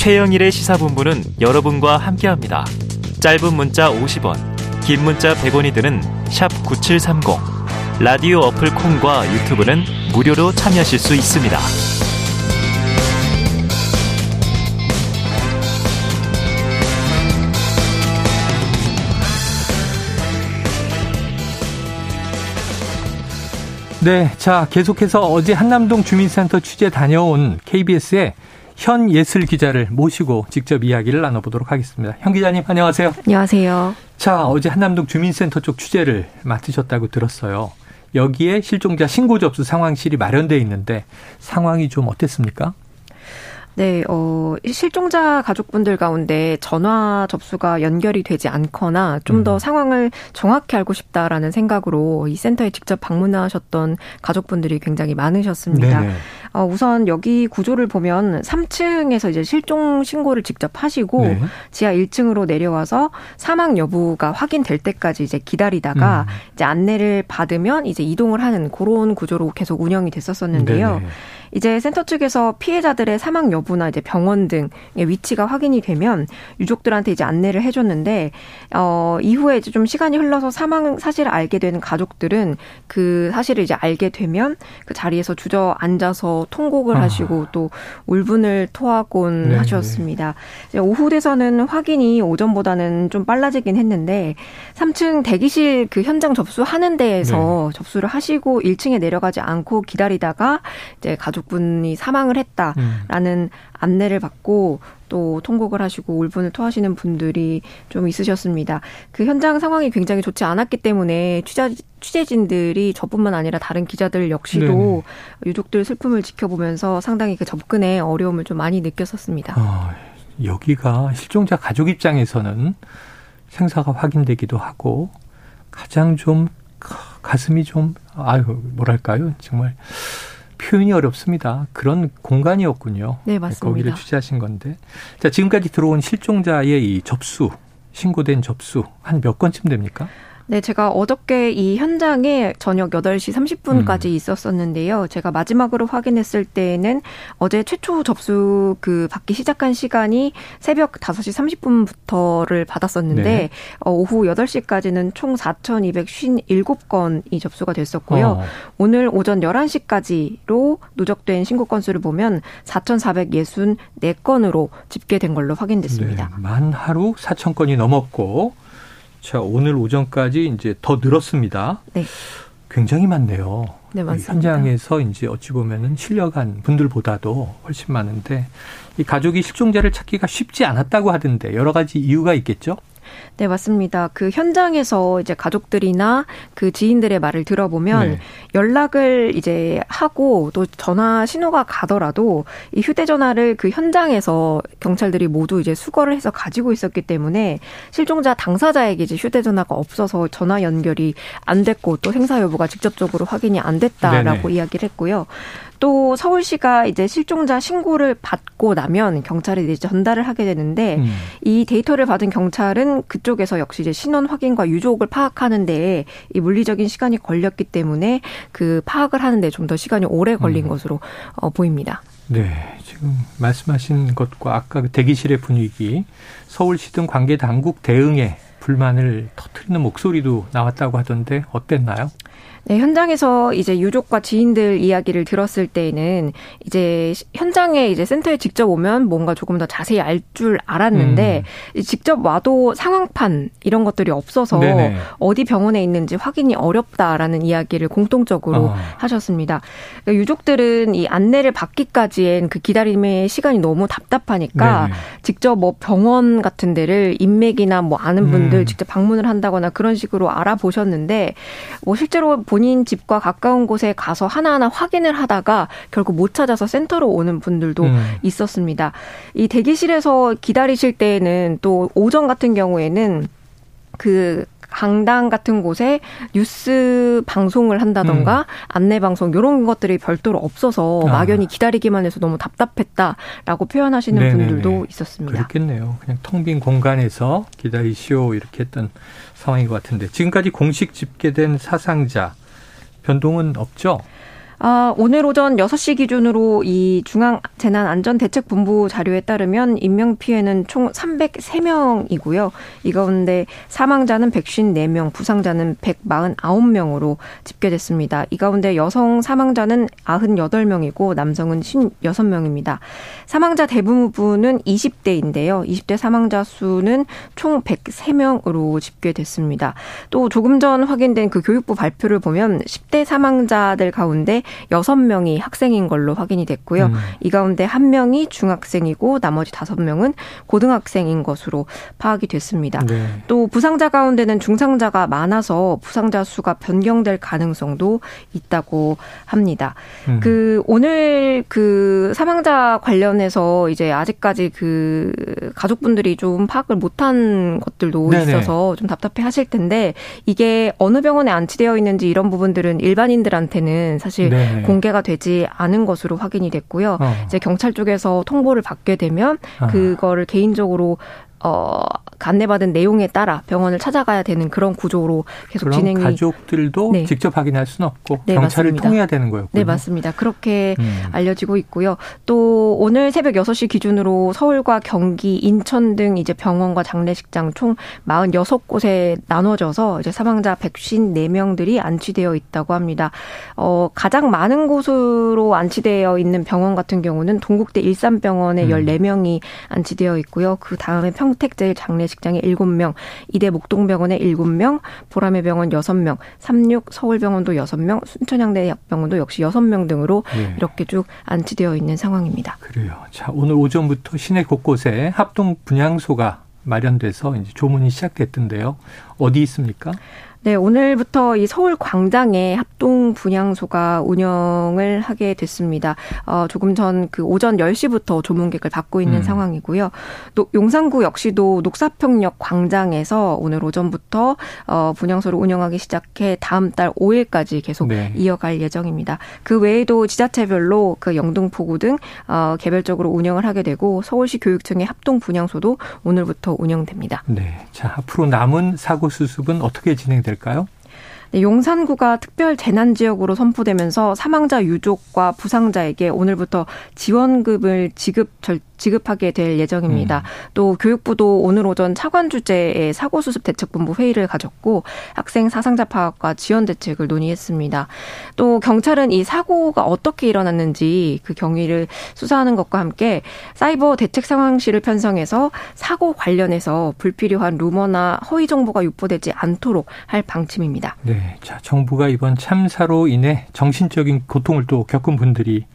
최영일의 시사본부는 여러분과 함께합니다. 짧은 문자 50원, 긴 문자 100원이 드는 9730. 라디오 어플 콩과 유튜브는 무료로 참여하실 수 있습니다. 네, 자 계속해서 어제 한남동 주민센터 취재 다녀온 KBS의 현 예슬 기자를 모시고 직접 이야기를 나눠보도록 하겠습니다. 현 기자님 안녕하세요. 안녕하세요. 자 어제 한남동 주민센터 쪽 취재를 맡으셨다고 들었어요. 여기에 실종자 신고 접수 상황실이 마련돼 있는데 상황이 좀 어땠습니까? 네, 어, 실종자 가족분들 가운데 전화 접수가 연결이 되지 않거나 좀더 음. 상황을 정확히 알고 싶다라는 생각으로 이 센터에 직접 방문하셨던 가족분들이 굉장히 많으셨습니다. 네네. 어, 우선 여기 구조를 보면 3층에서 이제 실종 신고를 직접 하시고 네. 지하 1층으로 내려와서 사망 여부가 확인될 때까지 이제 기다리다가 음. 이제 안내를 받으면 이제 이동을 하는 그런 구조로 계속 운영이 됐었었는데요. 네네. 이제 센터 측에서 피해자들의 사망 여부나 이제 병원 등의 위치가 확인이 되면 유족들한테 이제 안내를 해줬는데 어 이후에 이제 좀 시간이 흘러서 사망 사실을 알게 되는 가족들은 그 사실을 이제 알게 되면 그 자리에서 주저앉아서 통곡을 아. 하시고 또 울분을 토하곤 네 하셨습니다. 오후 돼서는 확인이 오전보다는 좀 빨라지긴 했는데 3층 대기실 그 현장 접수하는 데에서 네. 접수를 하시고 1층에 내려가지 않고 기다리다가 이제 가족 가족분이 사망을 했다라는 음. 안내를 받고 또 통곡을 하시고 울분을 토하시는 분들이 좀 있으셨습니다. 그 현장 상황이 굉장히 좋지 않았기 때문에 취재, 취재진들이 저뿐만 아니라 다른 기자들 역시도 네네. 유족들 슬픔을 지켜보면서 상당히 그 접근에 어려움을 좀 많이 느꼈었습니다. 어, 여기가 실종자 가족 입장에서는 생사가 확인되기도 하고 가장 좀 가슴이 좀 아유 뭐랄까요 정말 표현이 어렵습니다. 그런 공간이었군요. 네, 맞습니다. 거기를 취재하신 건데. 자, 지금까지 들어온 실종자의 이 접수, 신고된 접수 한 몇 건쯤 됩니까? 네, 제가 어저께 이 현장에 저녁 8시 30분까지 음. 있었었는데요. 제가 마지막으로 확인했을 때는 어제 최초 접수 그 받기 시작한 시간이 새벽 5시 30분부터를 받았었는데 네. 어, 오후 8시까지는 총 4,257건이 접수가 됐었고요. 어. 오늘 오전 11시까지로 누적된 신고 건수를 보면 4,464건으로 집계된 걸로 확인됐습니다. 네, 만 하루 4천 건이 넘었고 자, 오늘 오전까지 이제 더 늘었습니다. 네. 굉장히 많네요. 네, 맞습니다. 현장에서 이제 어찌 보면은 실려간 분들보다도 훨씬 많은데 이 가족이 실종자를 찾기가 쉽지 않았다고 하던데 여러 가지 이유가 있겠죠? 네, 맞습니다. 그 현장에서 이제 가족들이나 그 지인들의 말을 들어보면 네. 연락을 이제 하고 또 전화 신호가 가더라도 이 휴대전화를 그 현장에서 경찰들이 모두 이제 수거를 해서 가지고 있었기 때문에 실종자 당사자에게 이제 휴대전화가 없어서 전화 연결이 안 됐고 또 생사 여부가 직접적으로 확인이 안 됐다라고 네네. 이야기를 했고요. 또 서울시가 이제 실종자 신고를 받고 나면 경찰에 이제 전달을 하게 되는데 음. 이 데이터를 받은 경찰은 그쪽에서 역시 이제 신원 확인과 유족을 파악하는 데에 이 물리적인 시간이 걸렸기 때문에 그 파악을 하는데 좀 더 시간이 오래 걸린 음. 것으로 어, 보입니다. 네, 지금 말씀하신 것과 아까 그 대기실의 분위기, 서울시 등 관계 당국 대응에 불만을 터트리는 목소리도 나왔다고 하던데 어땠나요? 네, 현장에서 이제 유족과 지인들 이야기를 들었을 때에는 이제 현장에 이제 센터에 직접 오면 뭔가 조금 더 자세히 알 줄 알았는데 음. 직접 와도 상황판 이런 것들이 없어서 네네. 어디 병원에 있는지 확인이 어렵다라는 이야기를 공통적으로 어. 하셨습니다. 그러니까 유족들은 이 안내를 받기까지엔 그 기다림의 시간이 너무 답답하니까 네네. 직접 뭐 병원 같은 데를 인맥이나 뭐 아는 분들 음. 직접 방문을 한다거나 그런 식으로 알아보셨는데 뭐 실제로 본인 집과 가까운 곳에 가서 하나하나 확인을 하다가 결국 못 찾아서 센터로 오는 분들도 음. 있었습니다. 이 대기실에서 기다리실 때에는 또 오전 같은 경우에는 그 강당 같은 곳에 뉴스 방송을 한다던가 음. 안내 방송 이런 것들이 별도로 없어서 아. 막연히 기다리기만 해서 너무 답답했다라고 표현하시는 네네네. 분들도 있었습니다. 그렇겠네요. 그냥 텅 빈 공간에서 기다리시오 이렇게 했던 상황인 것 같은데 지금까지 공식 집계된 사상자 변동은 없죠? 아, 오늘 오전 6시 기준으로 이 중앙재난안전대책본부 자료에 따르면 인명피해는 총 303명이고요. 이 가운데 사망자는 154명, 부상자는 149명으로 집계됐습니다. 이 가운데 여성 사망자는 98명이고 남성은 56명입니다. 사망자 대부분은 20대인데요. 20대 사망자 수는 총 103명으로 집계됐습니다. 또 조금 전 확인된 그 교육부 발표를 보면 10대 사망자들 가운데 6명이 학생인 걸로 확인이 됐고요. 음. 이 가운데 1명이 중학생이고 나머지 5명은 고등학생인 것으로 파악이 됐습니다. 네. 또 부상자 가운데는 중상자가 많아서 부상자 수가 변경될 가능성도 있다고 합니다. 음. 그 오늘 그 사망자 관련해서 이제 아직까지 그 가족분들이 좀 파악을 못한 것들도 네네. 있어서 좀 답답해 하실 텐데 이게 어느 병원에 안치되어 있는지 이런 부분들은 일반인들한테는 사실 네. 네. 공개가 되지 않은 것으로 확인이 됐고요. 어. 이제 경찰 쪽에서 통보를 받게 되면 아. 그거를 개인적으로 어, 안내받은 내용에 따라 병원을 찾아가야 되는 그런 구조로 계속 진행이 가족들도 네. 직접 확인할 수는 없고 네, 경찰을 맞습니다. 통해야 되는 거였고요. 네, 맞습니다. 그렇게 음. 알려지고 있고요. 또 오늘 새벽 6시 기준으로 서울과 경기, 인천 등 이제 병원과 장례식장 총 46곳에 나눠져서 이제 사망자 154명들이 안치되어 있다고 합니다. 어, 가장 많은 곳으로 안치되어 있는 병원 같은 경우는 동국대 일산병원에 음. 14명이 안치되어 있고요. 그 다음에 평 평택제일 장례식장에 7명, 이대 목동병원에 7명, 보라매 병원 6명, 36 서울병원도 6명, 순천향대 약병원도 역시 6명 등으로 네. 이렇게 쭉 안치되어 있는 상황입니다. 그래요. 자, 오늘 오전부터 시내 곳곳에 합동 분향소가 마련돼서 이제 조문이 시작됐던데요. 어디 있습니까? 네, 오늘부터 이 서울 광장에 합동 분향소가 운영을 하게 됐습니다. 어, 조금 전 그 오전 10시부터 조문객을 받고 있는 음. 상황이고요. 또 용산구 역시도 녹사평역 광장에서 오늘 오전부터 어, 분향소를 운영하기 시작해 다음 달 5일까지 계속 네. 이어갈 예정입니다. 그 외에도 지자체별로 그 영등포구 등 어, 개별적으로 운영을 하게 되고 서울시 교육청의 합동 분향소도 오늘부터 운영됩니다. 네. 자, 앞으로 남은 사고 수습은 어떻게 진행됩니까? 될까요? 네, 용산구가 특별 재난 지역으로 선포되면서 사망자 유족과 부상자에게 오늘부터 지원금을 지급 절, 지급하게 될 예정입니다. 음. 또 교육부도 오늘 오전 차관 주제의 사고 수습 대책본부 회의를 가졌고 학생 사상자 파악과 지원 대책을 논의했습니다. 또 경찰은 이 사고가 어떻게 일어났는지 그 경위를 수사하는 것과 함께 사이버 대책 상황실을 편성해서 사고 관련해서 불필요한 루머나 허위 정보가 유포되지 않도록 할 방침입니다. 네. 자, 정부가 이번 참사로 인해 정신적인 고통을 또 겪은 분들이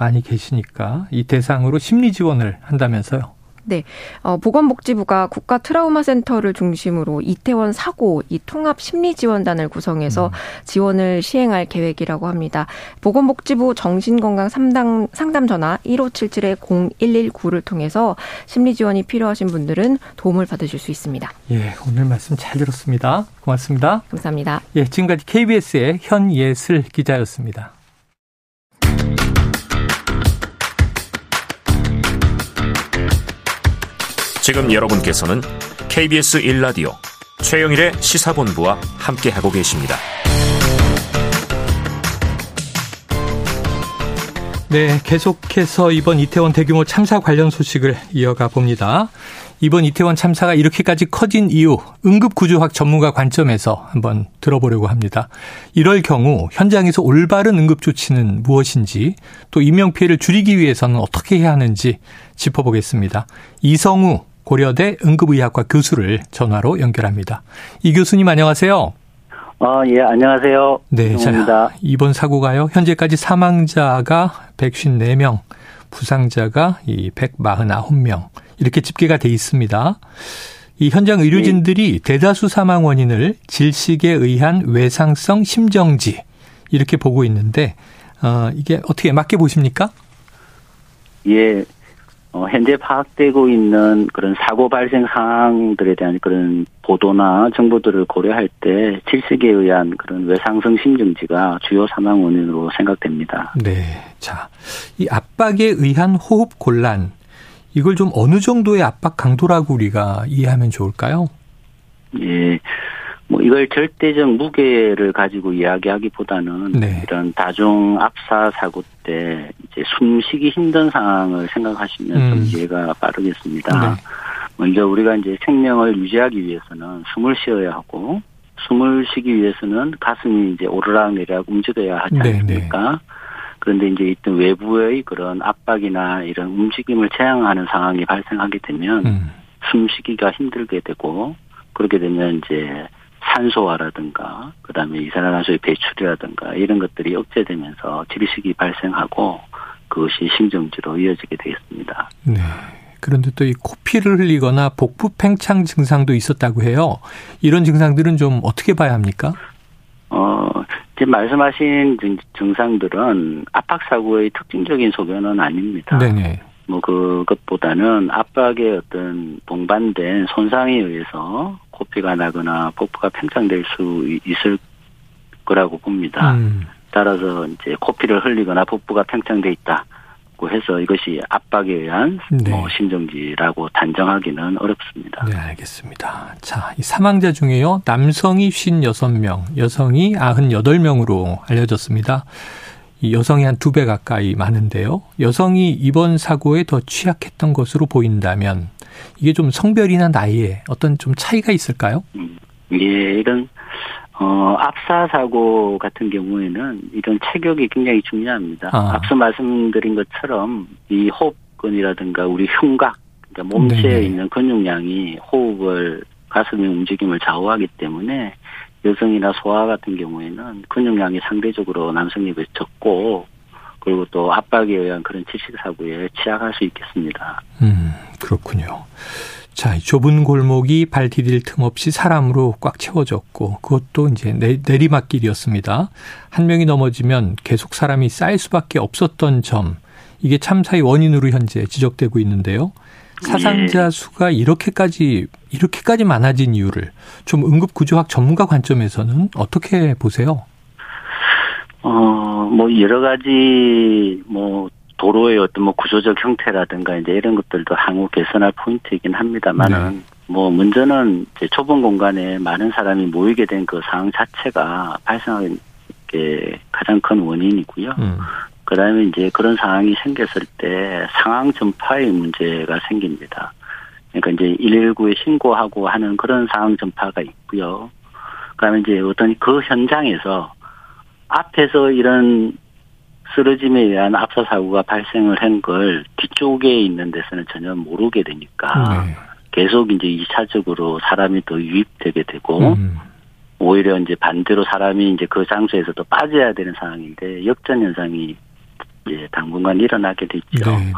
많이 계시니까 이 대상으로 심리 지원을 한다면서요. 네. 어, 보건복지부가 국가 트라우마 센터를 중심으로 이태원 사고 이 통합 심리 지원단을 구성해서 음. 지원을 시행할 계획이라고 합니다. 보건복지부 정신건강 상담, 상담 전화 1577-0119를 통해서 심리 지원이 필요하신 분들은 도움을 받으실 수 있습니다. 예, 오늘 말씀 잘 들었습니다. 고맙습니다. 감사합니다. 예, 지금까지 KBS의 현예슬 기자였습니다. 지금 여러분께서는 KBS 1라디오 최영일의 시사본부와 함께하고 계십니다. 네, 계속해서 이번 이태원 대규모 참사 관련 소식을 이어가 봅니다. 이번 이태원 참사가 이렇게까지 커진 이유 응급구조학 전문가 관점에서 한번 들어보려고 합니다. 이럴 경우 현장에서 올바른 응급 조치는 무엇인지 또 인명피해를 줄이기 위해서는 어떻게 해야 하는지 짚어보겠습니다. 이성우 고려대 응급의학과 교수를 전화로 연결합니다. 이 교수님 안녕하세요. 아, 예, 안녕하세요. 네, 자, 이번 사고가요. 현재까지 사망자가 154명, 부상자가 이 149명 이렇게 집계가 돼 있습니다. 이 현장 의료진들이 네. 대다수 사망 원인을 질식에 의한 외상성 심정지 이렇게 보고 있는데 어, 이게 어떻게 맞게 보십니까? 예, 어, 현재 파악되고 있는 그런 사고 발생 상황들에 대한 그런 보도나 정보들을 고려할 때 질식에 의한 그런 외상성 심정지가 주요 사망 원인으로 생각됩니다. 네. 자, 이 압박에 의한 호흡 곤란, 이걸 좀 어느 정도의 압박 강도라고 우리가 이해하면 좋을까요? 예. 뭐 이걸 절대적 무게를 가지고 이야기하기보다는 네. 이런 다중 압사 사고 때 이제 숨쉬기 힘든 상황을 생각하시면 음. 좀 이해가 빠르겠습니다. 네. 먼저 우리가 이제 생명을 유지하기 위해서는 숨을 쉬어야 하고 숨을 쉬기 위해서는 가슴이 이제 오르락내리락 움직여야 하지 네, 네. 않습니까? 네. 그런데 이제 있던 외부의 그런 압박이나 이런 움직임을 제한하는 상황이 발생하게 되면 음. 숨쉬기가 힘들게 되고 그렇게 되면 이제 산소화라든가 그다음에 이산화탄소의 배출이라든가 이런 것들이 억제되면서 질식이 발생하고 그것이 심정지로 이어지게 되겠습니다. 네. 그런데 또 이 코피를 흘리거나 복부 팽창 증상도 있었다고 해요. 이런 증상들은 좀 어떻게 봐야 합니까? 어, 지금 말씀하신 증상들은 압박 사고의 특징적인 소견은 아닙니다. 네네. 뭐 그것보다는 압박의 어떤 동반된 손상에 의해서 코피가 나거나 복부가 팽창될 수 있을 거라고 봅니다. 음. 따라서 이제 코피를 흘리거나 복부가 팽창돼 있다. 해서 이것이 압박에 의한 네. 뭐 심정지라고 단정하기는 어렵습니다. 네, 알겠습니다. 자, 이 사망자 중에요. 남성이 56명, 여성이 98명으로 알려졌습니다. 이 여성이 한 두 배 가까이 많은데요. 여성이 이번 사고에 더 취약했던 것으로 보인다면 이게 좀 성별이나 나이에 어떤 좀 차이가 있을까요? 음, 예, 이런 어, 압사 사고 같은 경우에는 이런 체격이 굉장히 중요합니다. 아. 앞서 말씀드린 것처럼 이 호흡근이라든가 우리 흉곽, 그러니까 몸체에 네네. 있는 근육량이 호흡을 가슴의 움직임을 좌우하기 때문에 여성이나 소아 같은 경우에는 근육량이 상대적으로 남성에 비해 적고 그리고 또 압박에 의한 그런 질식 사고에 취약할 수 있겠습니다. 음, 그렇군요. 자, 좁은 골목이 발 디딜 틈 없이 사람으로 꽉 채워졌고 그것도 이제 내리막길이었습니다. 한 명이 넘어지면 계속 사람이 쌓일 수밖에 없었던 점 이게 참사의 원인으로 현재 지적되고 있는데요. 사상자 네. 수가 이렇게까지 이렇게까지 많아진 이유를 좀 응급 구조학 전문가 관점에서는 어떻게 보세요? 어, 뭐 여러 가지 뭐 도로의 어떤 뭐 구조적 형태라든가 이제 이런 것들도 향후 개선할 포인트이긴 합니다만은 네. 뭐 문제는 이제 좁은 공간에 많은 사람이 모이게 된 그 상황 자체가 발생하게 가장 큰 원인이고요. 음. 그다음에 이제 그런 상황이 생겼을 때 상황 전파의 문제가 생깁니다. 그러니까 이제 119에 신고하고 하는 그런 상황 전파가 있고요. 그다음에 이제 어떤 그 현장에서 앞에서 이런 쓰러짐에 의한 압사 사고가 발생을 한 걸 뒤쪽에 있는 데서는 전혀 모르게 되니까 네. 계속 이제 이차적으로 사람이 더 유입되게 되고 음. 오히려 이제 반대로 사람이 이제 그 장소에서 도 빠져야 되는 상황인데 역전 현상이 이제 당분간 일어나게 됐죠. 네, 네.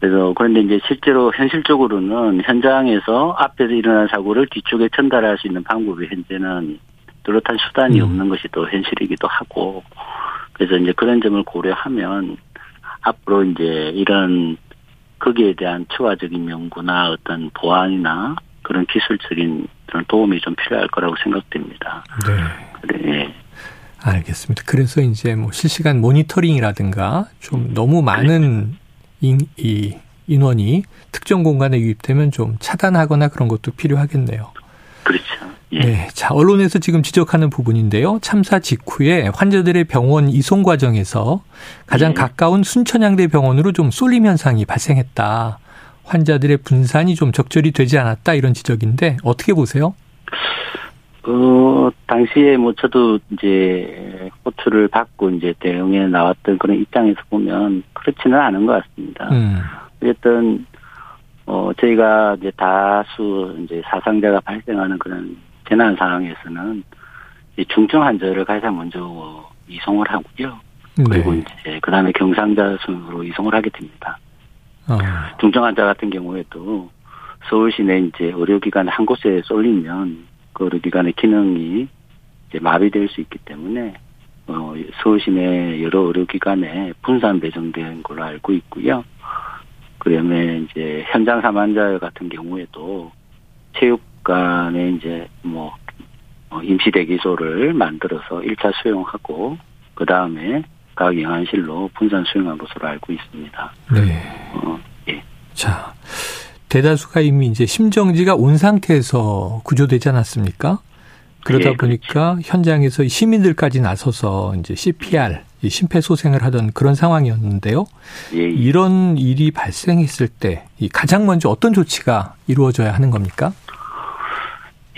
그래서 그런데 이제 실제로 현실적으로는 현장에서 앞에서 일어난 사고를 뒤쪽에 전달할 수 있는 방법이 현재는 뚜렷한 수단이 음. 없는 것이 또 현실이기도 하고 그래서 이제 그런 점을 고려하면 앞으로 이제 이런 거기에 대한 추가적인 연구나 어떤 보완이나 그런 기술적인 그런 도움이 좀 필요할 거라고 생각됩니다. 네. 그래. 알겠습니다. 그래서 이제 뭐 실시간 모니터링이라든가 좀 너무 많은 인, 이 인원이 특정 공간에 유입되면 좀 차단하거나 그런 것도 필요하겠네요. 그렇죠. 예. 네. 자, 언론에서 지금 지적하는 부분인데요. 참사 직후에 환자들의 병원 이송 과정에서 가장 예. 가까운 순천향대 병원으로 좀 쏠림 현상이 발생했다. 환자들의 분산이 좀 적절히 되지 않았다 이런 지적인데 어떻게 보세요? 어, 당시에 뭐 저도 이제 호투를 받고 이제 대응에 나왔던 그런 입장에서 보면 그렇지는 않은 것 같습니다. 음. 어쨌든 어 저희가 이제 다수 이제 사상자가 발생하는 그런 재난 상황에서는 중증 환자를 가장 먼저 이송을 하고요. 네. 그리고 이제 그 다음에 경상자 순으로 이송을 하게 됩니다. 어. 중증 환자 같은 경우에도 서울 시내 이제 의료기관 한 곳에 쏠리면 그 의료기관의 기능이 이제 마비될 수 있기 때문에 어, 서울 시내 여러 의료기관에 분산 배정된 걸로 알고 있고요. 그다음에 이제 현장 사망자 같은 경우에도 체육 간에 이제 뭐 어, 임시 대기소를 만들어서 1차 수용하고 그 다음에 각 영안실로 분산 수용한 것으로 알고 있습니다. 네. 어, 예. 자, 대다수가 이미 이제 심정지가 온 상태에서 구조되지 않았습니까? 그러다 예, 보니까 그렇죠. 현장에서 시민들까지 나서서 이제 CPR 심폐소생을 하던 그런 상황이었는데요. 예, 예. 이런 일이 발생했을 때 가장 먼저 어떤 조치가 이루어져야 하는 겁니까?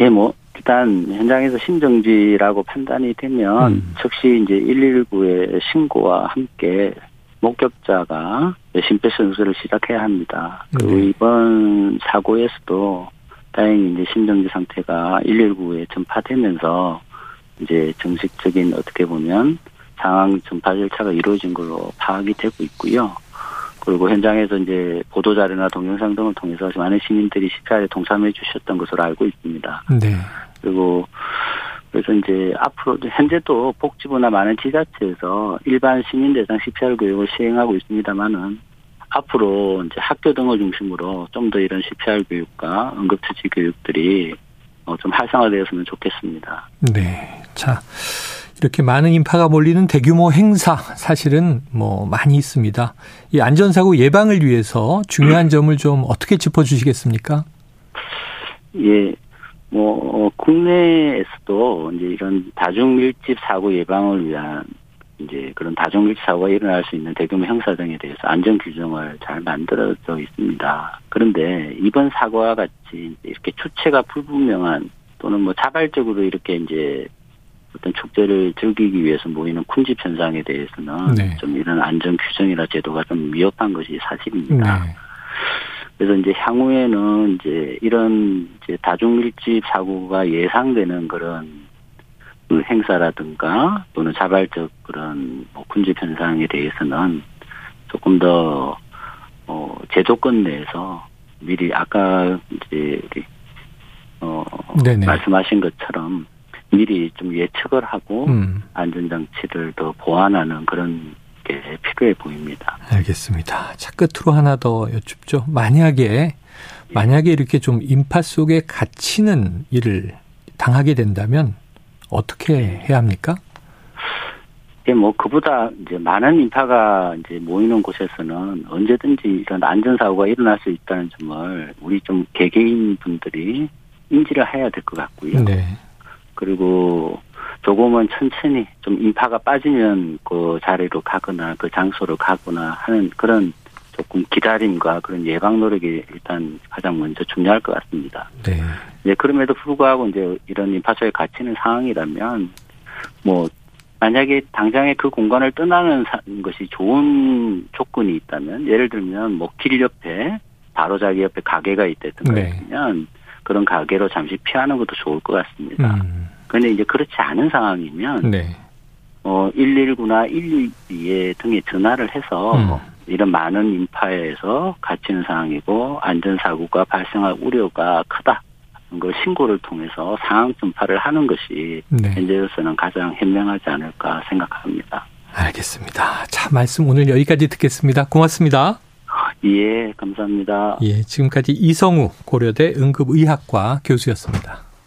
예, 뭐 일단 현장에서 심정지라고 판단이 되면 음. 즉시 이제 119의 신고와 함께 목격자가 심폐소생술을 시작해야 합니다. 그리고 네. 이번 사고에서도 다행히 이제 심정지 상태가 119에 전파되면서 이제 정식적인 어떻게 보면 상황 전파 절차가 이루어진 걸로 파악이 되고 있고요. 그리고 현장에서 이제 보도 자료나 동영상 등을 통해서 많은 시민들이 CPR에 동참해 주셨던 것으로 알고 있습니다. 네. 그리고 그래서 이제 앞으로 현재도 복지부나 많은 지자체에서 일반 시민 대상 CPR 교육을 시행하고 있습니다만은 앞으로 이제 학교 등을 중심으로 좀 더 이런 CPR 교육과 응급처치 교육들이 어, 좀 활성화되었으면 좋겠습니다. 네. 자, 이렇게 많은 인파가 몰리는 대규모 행사 사실은 뭐 많이 있습니다. 이 안전사고 예방을 위해서 중요한 점을 좀 어떻게 짚어주시겠습니까? 예, 뭐 어, 국내에서도 이제 이런 다중 밀집 사고 예방을 위한 이제 그런 다중 밀집 사고가 일어날 수 있는 대규모 행사 등에 대해서 안전 규정을 잘 만들어져 있습니다. 그런데 이번 사고와 같이 이렇게 주체가 불분명한 또는 뭐 자발적으로 이렇게 이제 어떤 축제를 즐기기 위해서 모이는 쿤집 현상에 대해서는 네. 좀 이런 안전 규정이나 제도가 좀 미흡한 것이 사실입니다. 네. 그래서 이제 향후에는 이제 이런 이제 다중 밀집 사고가 예상되는 그런 그 행사라든가 또는 자발적 그런 뭐 군집 현상에 대해서는 조금 더 어, 제도권 내에서 미리 아까 이제 어 네네. 말씀하신 것처럼 미리 좀 예측을 하고 음. 안전장치를 더 보완하는 그런 게 필요해 보입니다. 알겠습니다. 자, 끝으로 하나 더 여쭙죠. 만약에, 예. 만약에 이렇게 좀 인파 속에 갇히는 일을 당하게 된다면 어떻게 해야 합니까? 예, 뭐, 그보다 이제 많은 인파가 이제 모이는 곳에서는 언제든지 이런 안전 사고가 일어날 수 있다는 점을 우리 좀 개개인 분들이 인지를 해야 될 것 같고요. 네. 그리고 조금은 천천히 좀 인파가 빠지면 그 자리로 가거나 그 장소로 가거나 하는 그런 조금 기다림과 그런 예방 노력이 일단 가장 먼저 중요할 것 같습니다. 네. 네 그럼에도 불구하고 이제 이런 인파소에 갇히는 상황이라면 뭐 만약에 당장에 그 공간을 떠나는 것이 좋은 조건이 있다면 예를 들면 뭐 길 옆에 바로 자기 옆에 가게가 있다든가 네. 면 그런 가게로 잠시 피하는 것도 좋을 것 같습니다. 음. 그런데 이제 그렇지 않은 상황이면 네. 어 119나 112에 등에 전화를 해서 음. 이런 많은 인파에서 갇히는 상황이고 안전사고가 발생할 우려가 크다. 걸 신고를 통해서 상황 전파를 하는 것이 네. 현재로서는 가장 현명하지 않을까 생각합니다. 알겠습니다. 자, 말씀 오늘 여기까지 듣겠습니다. 고맙습니다. 예, 감사합니다. 예, 지금까지 이성우 고려대 응급의학과 교수였습니다.